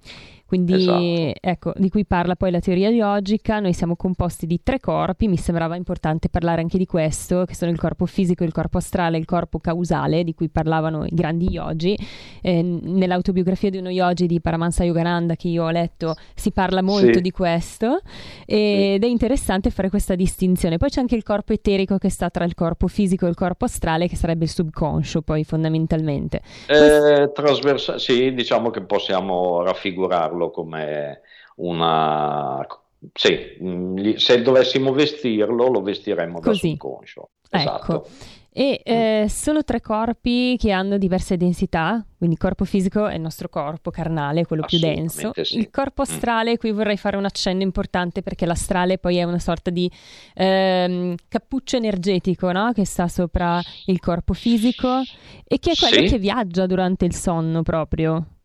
Quindi esatto. ecco, di cui parla poi la teoria yogica, noi siamo composti di tre corpi, mi sembrava importante parlare anche di questo, che sono il corpo fisico, il corpo astrale e il corpo causale, di cui parlavano i grandi yogi. Eh, nell'autobiografia di uno yogi di Paramahansa Yogananda che io ho letto si parla molto sì. di questo ed sì. è interessante fare questa distinzione. Poi c'è anche il corpo eterico che sta tra il corpo fisico e il corpo astrale, che sarebbe il subconscio poi fondamentalmente. Eh, trasversa- sì, diciamo che possiamo raffigurarlo vestirlo come una... Sì, se dovessimo vestirlo lo vestiremmo da Così. subconscio. Esatto. Ecco. E eh, sono tre corpi che hanno diverse densità, quindi il corpo fisico è il nostro corpo carnale, quello più denso. Sì. Il corpo mm. astrale, qui vorrei fare un accenno importante perché l'astrale poi è una sorta di ehm, cappuccio energetico no? che sta sopra il corpo fisico e che è quello sì. che viaggia durante il sonno proprio.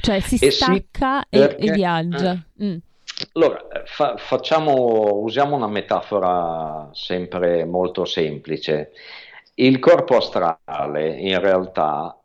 Cioè si e stacca si, e, e, viaggia. Eh. Mm. Allora, fa, facciamo, usiamo una metafora sempre molto semplice. Il corpo astrale in realtà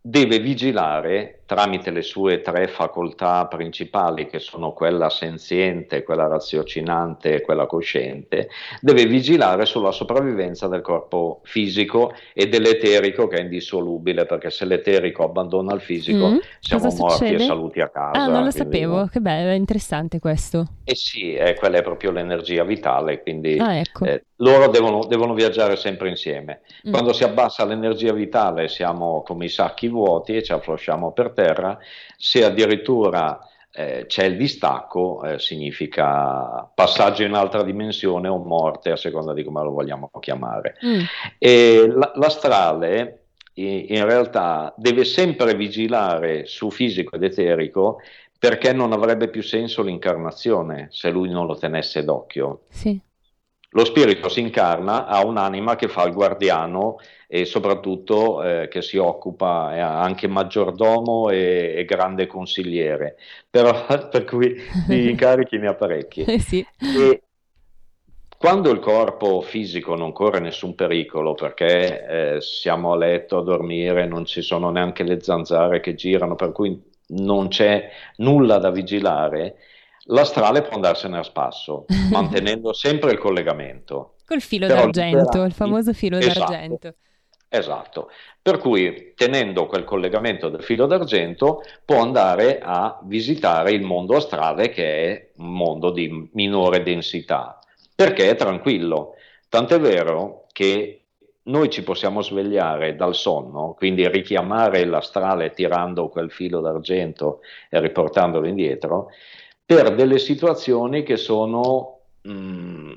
deve vigilare tramite le sue tre facoltà principali, che sono quella senziente, quella raziocinante e quella cosciente, deve vigilare sulla sopravvivenza del corpo fisico e dell'eterico che è indissolubile, perché se l'eterico abbandona il fisico Mm, siamo morti succede? e saluti a casa. Ah, non lo quindi- sapevo, che bello, è interessante questo. Eh sì, eh, quella è proprio l'energia vitale, quindi Ah, ecco. eh, loro devono, devono viaggiare sempre insieme. Mm. Quando si abbassa l'energia vitale siamo come i sacchi vuoti e ci afflosciamo per terra, se addirittura eh, c'è il distacco eh, significa passaggio in altra dimensione o morte, a seconda di come lo vogliamo chiamare. Mm, E l- l'astrale in realtà deve sempre vigilare su fisico ed eterico perché non avrebbe più senso l'incarnazione se lui non lo tenesse d'occhio. sì. Lo spirito si incarna, ha un'anima che fa il guardiano e soprattutto eh, che si occupa, è anche maggiordomo e, e grande consigliere, però per cui di incarichi ne ha parecchi. Eh sì. E quando il corpo fisico non corre nessun pericolo perché eh, siamo a letto a dormire, non ci sono neanche le zanzare che girano, per cui non c'è nulla da vigilare, l'astrale può andarsene a spasso, mantenendo sempre il collegamento. Col filo Però d'argento, libera- il famoso filo Esatto. d'argento. Esatto, per cui tenendo quel collegamento del filo d'argento può andare a visitare il mondo astrale che è un mondo di minore densità, perché è tranquillo. Tant'è vero che noi ci possiamo svegliare dal sonno, quindi richiamare l'astrale tirando quel filo d'argento e riportandolo indietro, per delle situazioni che sono mm,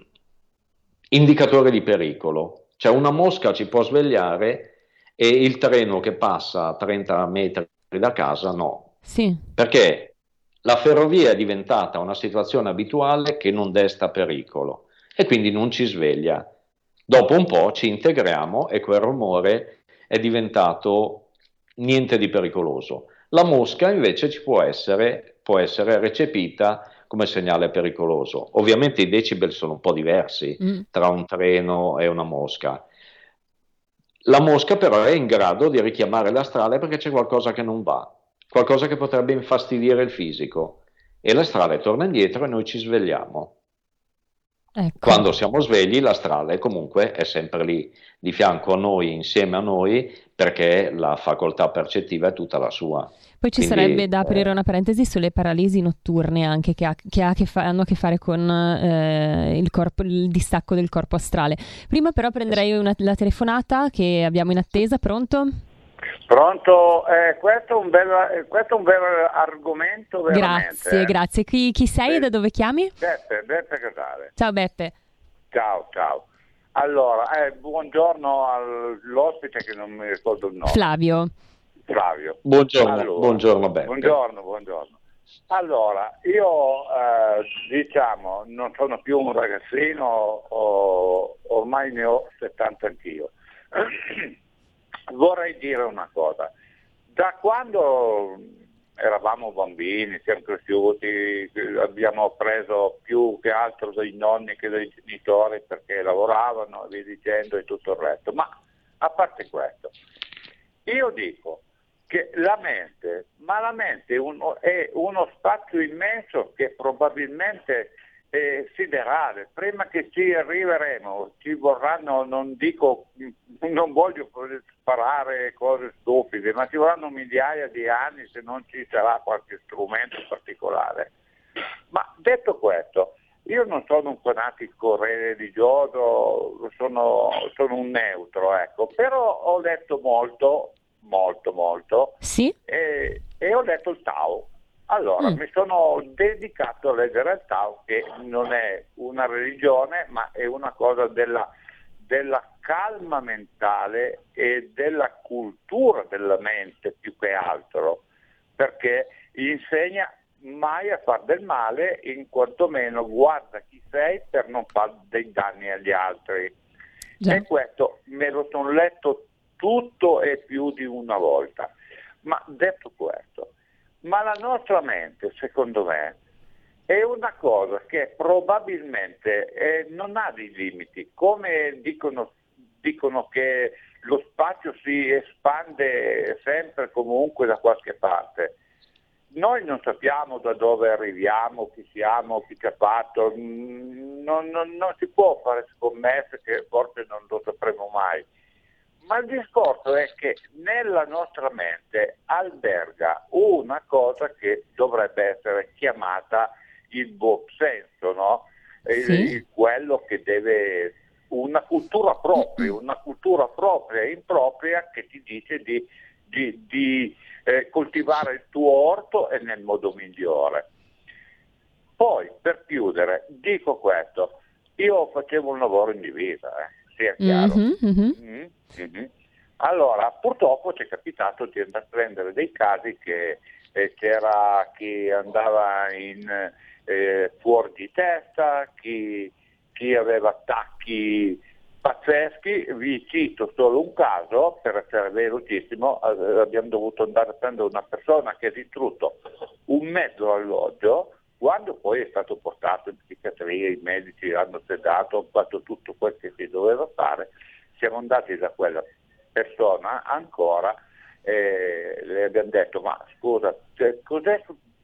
indicatori di pericolo. Cioè una mosca ci può svegliare e il treno che passa a 30 metri da casa no, Sì. perché la ferrovia è diventata una situazione abituale che non desta pericolo e quindi non ci sveglia. Dopo un po' ci integriamo e quel rumore è diventato niente di pericoloso. La mosca invece ci può essere, può essere recepita come segnale pericoloso. Ovviamente i decibel sono un po' diversi Mm. tra un treno e una mosca. La mosca però è in grado di richiamare l'astrale perché c'è qualcosa che non va, qualcosa che potrebbe infastidire il fisico e l'astrale torna indietro e noi ci svegliamo. Ecco. Quando siamo svegli l'astrale comunque è sempre lì, di fianco a noi, insieme a noi, perché la facoltà percettiva è tutta la sua. Poi ci Quindi, sarebbe da eh, aprire una parentesi sulle paralisi notturne anche che, ha- che ha che fa- hanno a che fare con eh, il, corpo- il distacco del corpo astrale. Prima però prenderei una- la telefonata che abbiamo in attesa, pronto? Pronto? Eh, questo, è un bel, eh, questo è un bel argomento veramente. Grazie, eh. grazie. Chi, chi sei e da dove chiami? Beppe, Beppe Casale. Ciao Beppe. Ciao, ciao. Allora, eh, buongiorno all'ospite che non mi ricordo il nome. Flavio. Flavio. Buongiorno, Allora, buongiorno Beppe. Buongiorno, buongiorno. Allora, io eh, diciamo non sono più un ragazzino, o- ormai ne ho 70 anch'io. Vorrei dire una cosa. Da quando eravamo bambini, siamo cresciuti, abbiamo preso più che altro dai nonni che dai genitori perché lavoravano e via dicendo e tutto il resto. Ma a parte questo, io dico che la mente, ma la mente è uno, è uno spazio immenso che probabilmente è siderale. Prima che ci arriveremo, ci vorranno, non dico, non voglio sparare cose stupide, ma ci vorranno migliaia di anni se non ci sarà qualche strumento particolare. Ma detto questo, io non sono un fanatico religioso, sono, sono un neutro, ecco, però ho letto molto, molto, molto, Sì? e, e ho letto il Tao. Allora, Mm. mi sono dedicato a leggere il Tao, che non è una religione, ma è una cosa della, della calma mentale e della cultura della mente più che altro, perché insegna mai a far del male, in quanto meno guarda chi sei per non fare dei danni agli altri. Già. E questo me lo sono letto tutto e più di una volta. Ma detto questo, ma la nostra mente, secondo me, è una cosa che probabilmente eh, non ha dei limiti, come dicono, dicono che lo spazio si espande sempre comunque da qualche parte. Noi non sappiamo da dove arriviamo, chi siamo, chi ci ha fatto, mm, non, non, non si può fare scommesse che forse non lo sapremo mai. Ma il discorso è che nella nostra mente alberga una cosa che dovrebbe essere chiamata il buon senso, no? Sì. Il, quello che deve una cultura propria, una cultura propria e impropria che ti dice di, di, di eh, coltivare il tuo orto e nel modo migliore. Poi, per chiudere, dico questo, io facevo un lavoro in divisa, eh, sia chiaro. Mm-hmm, mm-hmm. Mm-hmm. Allora, purtroppo ci è capitato di andare a prendere dei casi che eh, c'era chi andava in, eh, fuori di testa, chi chi aveva attacchi pazzeschi, vi cito solo un caso, per essere velocissimo, eh, abbiamo dovuto andare a prendere una persona che ha distrutto un mezzo alloggio, quando poi è stato portato in psichiatria, i medici hanno sedato, hanno fatto tutto quel che si doveva fare, siamo andati da quella persona ancora e le abbiamo detto ma scusa, cioè, cos'è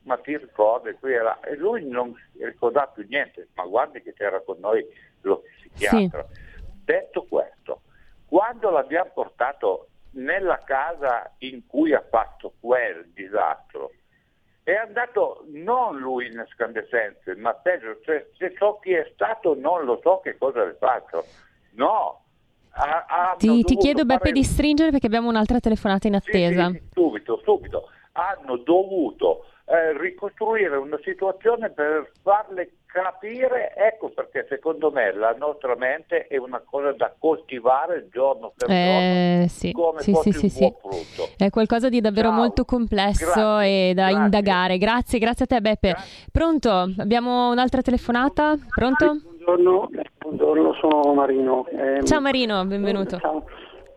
ma ti ricordi qui era e lui non ricordava più niente ma guardi che c'era con noi lo psichiatra sì. detto questo quando l'abbiamo portato nella casa in cui ha fatto quel disastro è andato non lui in scandescenze ma peggio se, se so chi è stato non lo so che cosa le faccio no ti, ti, chiedo Beppe fare... di stringere perché abbiamo un'altra telefonata in attesa. Sì, sì, subito, subito. Hanno dovuto eh, ricostruire una situazione per farle capire, ecco perché secondo me la nostra mente è una cosa da coltivare giorno per eh, giorno sì, come sì, sì, sì, sì. È qualcosa di davvero Ciao. molto complesso grazie, e da grazie. indagare. Grazie, grazie a te Beppe. Grazie. Pronto? Abbiamo un'altra telefonata? Pronto? Buongiorno, buongiorno sono Marino. Eh, Ciao Marino, benvenuto. Ciao.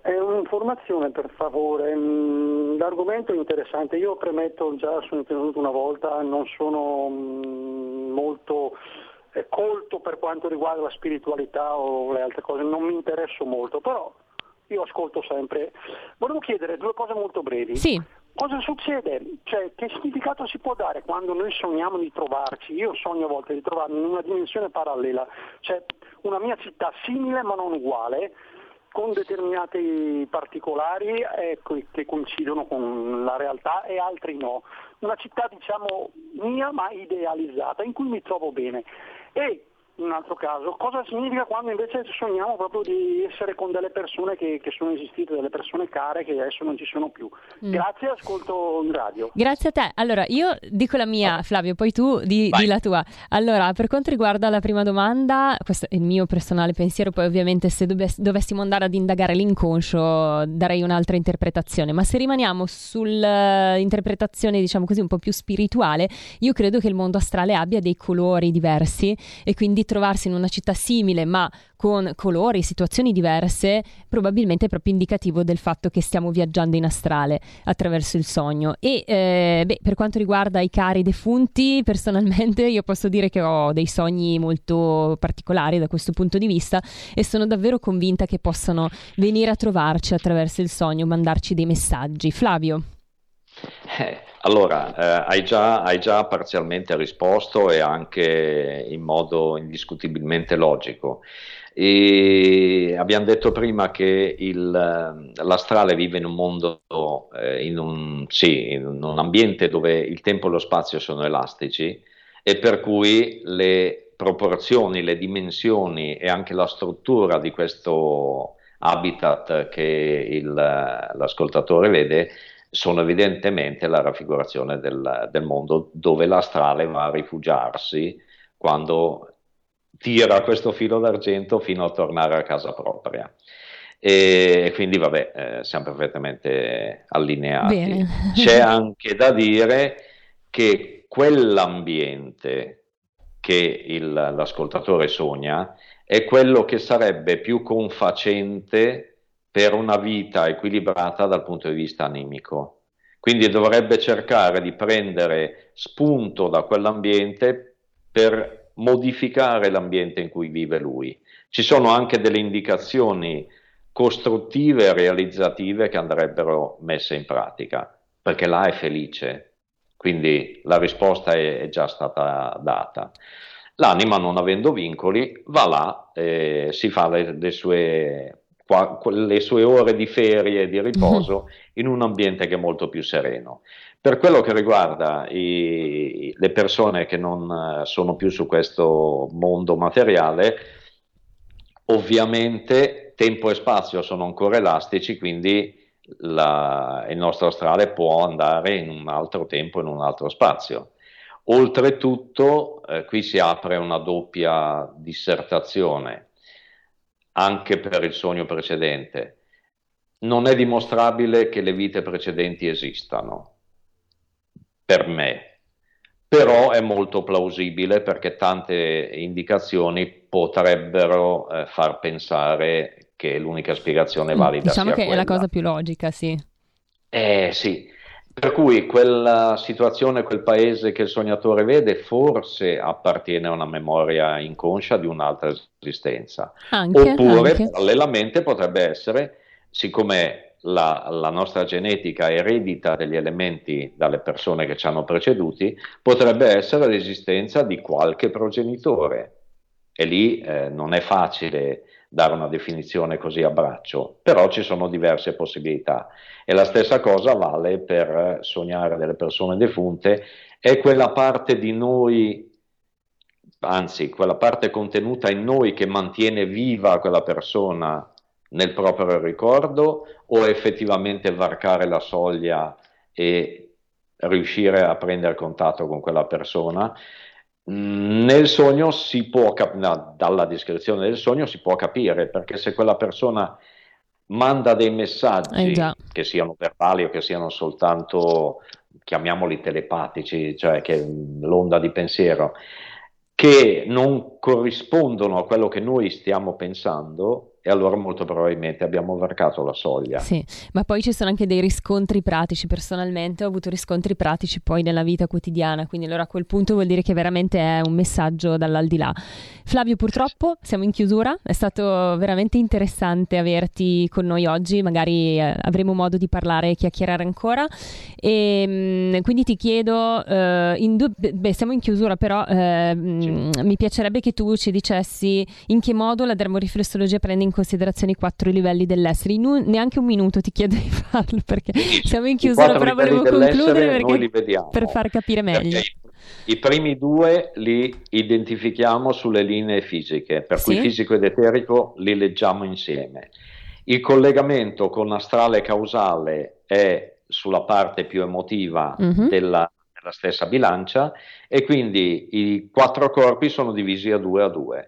È un'informazione per favore, mm, l'argomento è interessante, io premetto già, sono intervenuto una volta, non sono mm, molto eh, colto per quanto riguarda la spiritualità o le altre cose, non mi interesso molto, però io ascolto sempre. Volevo chiedere due cose molto brevi. Sì. Cosa succede? Cioè, che significato si può dare quando noi sogniamo di trovarci? Io sogno a volte di trovarmi in una dimensione parallela, cioè una mia città simile ma non uguale, con determinati particolari ecco, che coincidono con la realtà e altri no. Una città diciamo mia ma idealizzata in cui mi trovo bene. E un altro caso, cosa significa quando invece sogniamo proprio di essere con delle persone che, che sono esistite, delle persone care che adesso non ci sono più. Mm. Grazie, ascolto in radio. Grazie a te. Allora, io dico la mia, Flavio, poi tu di, di, la tua. Allora, per quanto riguarda la prima domanda, questo è il mio personale pensiero, poi ovviamente se dovess- dovessimo andare ad indagare l'inconscio darei un'altra interpretazione, ma se rimaniamo sull'interpretazione, diciamo così, un po' più spirituale, io credo che il mondo astrale abbia dei colori diversi e quindi trovarsi in una città simile ma con colori, situazioni diverse, probabilmente è proprio indicativo del fatto che stiamo viaggiando in astrale attraverso il sogno. E eh, beh, per quanto riguarda i cari defunti, personalmente io posso dire che ho dei sogni molto particolari da questo punto di vista e sono davvero convinta che possano venire a trovarci attraverso il sogno, mandarci dei messaggi. Flavio. Eh, allora, eh, hai, già, hai, già, parzialmente risposto e anche in modo indiscutibilmente logico. E abbiamo detto prima che il, l'astrale vive in un mondo, eh, in, un, sì, in un ambiente dove il tempo e lo spazio sono elastici e per cui le proporzioni, le dimensioni e anche la struttura di questo habitat che il, l'ascoltatore vede sono evidentemente la raffigurazione del, del mondo dove l'astrale va a rifugiarsi quando tira questo filo d'argento fino a tornare a casa propria. E quindi, vabbè, eh, siamo perfettamente allineati. Bene. C'è anche da dire che quell'ambiente che il, l'ascoltatore sogna è quello che sarebbe più confacente per una vita equilibrata dal punto di vista animico. Quindi dovrebbe cercare di prendere spunto da quell'ambiente per modificare l'ambiente in cui vive lui. Ci sono anche delle indicazioni costruttive e realizzative che andrebbero messe in pratica, perché là è felice, quindi la risposta è, è già stata data. L'anima, non avendo vincoli, va là e si fa le, le, sue, le sue ore di ferie e di riposo in un ambiente che è molto più sereno. Per quello che riguarda i, le persone che non sono più su questo mondo materiale, ovviamente tempo e spazio sono ancora elastici, quindi la, il nostro astrale può andare in un altro tempo, in un altro spazio. Oltretutto, eh, qui si apre una doppia dissertazione anche per il sogno precedente. Non è dimostrabile che le vite precedenti esistano per me, però è molto plausibile perché tante indicazioni potrebbero eh, far pensare che l'unica spiegazione valida diciamo sia che quella. è la cosa più logica, sì. Eh sì, per cui quella situazione, quel paese che il sognatore vede, forse appartiene a una memoria inconscia di un'altra esistenza. Anche, Oppure, anche. parallelamente, potrebbe essere, siccome la, la, nostra genetica eredita degli elementi dalle persone che ci hanno preceduti, potrebbe essere l'esistenza di qualche progenitore. E lì eh, non è facile dare una definizione così a braccio, però ci sono diverse possibilità. E la stessa cosa vale per sognare delle persone defunte, è quella parte di noi, anzi, quella parte contenuta in noi che mantiene viva quella persona nel proprio ricordo o effettivamente varcare la soglia e riuscire a prendere contatto con quella persona. Mm, nel sogno si può capire, dalla descrizione del sogno si può capire, perché se quella persona manda dei messaggi, eh che siano verbali o che siano soltanto, chiamiamoli telepatici, cioè che l'onda di pensiero, che non corrispondono a quello che noi stiamo pensando, e allora molto probabilmente abbiamo varcato la soglia. Sì, ma poi ci sono anche dei riscontri pratici. Personalmente ho avuto riscontri pratici poi nella vita quotidiana, quindi allora a quel punto vuol dire che veramente è un messaggio dall'aldilà. Flavio, purtroppo siamo in chiusura, è stato veramente interessante averti con noi oggi, magari eh, avremo modo di parlare e chiacchierare ancora. E, mh, mm, quindi ti chiedo, eh, in du- beh, siamo in chiusura, però eh, mh, mi piacerebbe che tu ci dicessi in che modo la dermoriflessologia prende in in considerazione i quattro livelli dell'essere. In un, neanche un minuto ti chiedo di farlo perché siamo in chiusura, però volevo concludere perché, per far capire meglio. Perché i primi due li identifichiamo sulle linee fisiche, per sì. cui fisico ed eterico li leggiamo insieme. Il collegamento con astrale causale è sulla parte più emotiva mm-hmm. della, della stessa bilancia e quindi i quattro corpi sono divisi a due a due.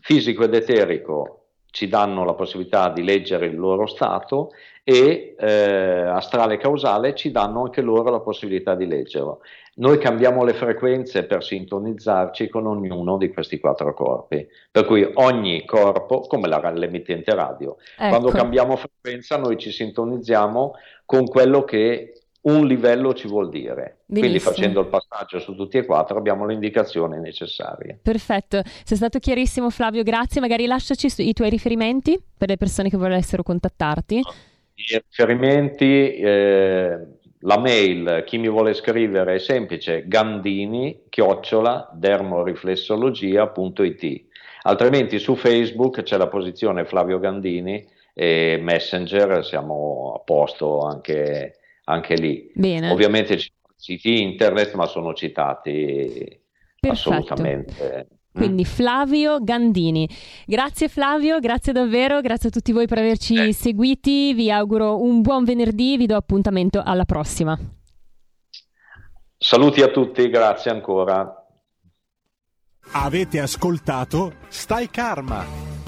Fisico ed eterico ci danno la possibilità di leggere il loro stato e eh, astrale causale ci danno anche loro la possibilità di leggerlo. Noi cambiamo le frequenze per sintonizzarci con ognuno di questi quattro corpi, per cui ogni corpo, come la, l'emittente radio, ecco. quando cambiamo frequenza noi ci sintonizziamo con quello che un livello ci vuol dire. Benissimo. Quindi facendo il passaggio su tutti e quattro abbiamo le indicazioni necessarie. Perfetto, sei stato chiarissimo Flavio, grazie. Magari lasciaci i tuoi riferimenti per le persone che volessero contattarti. I riferimenti, eh, la mail, chi mi vuole scrivere è semplice, gandini, chiocciola, dermoriflessologia.it. Altrimenti su Facebook c'è la posizione Flavio Gandini e Messenger, siamo a posto anche anche lì. Bene. Ovviamente ci sono siti internet, ma sono citati Perfetto. assolutamente. Quindi Flavio Gandini. Grazie Flavio, grazie davvero, grazie a tutti voi per averci eh. seguiti, vi auguro un buon venerdì, vi do appuntamento alla prossima. Saluti a tutti, grazie ancora. Avete ascoltato Stai Karma.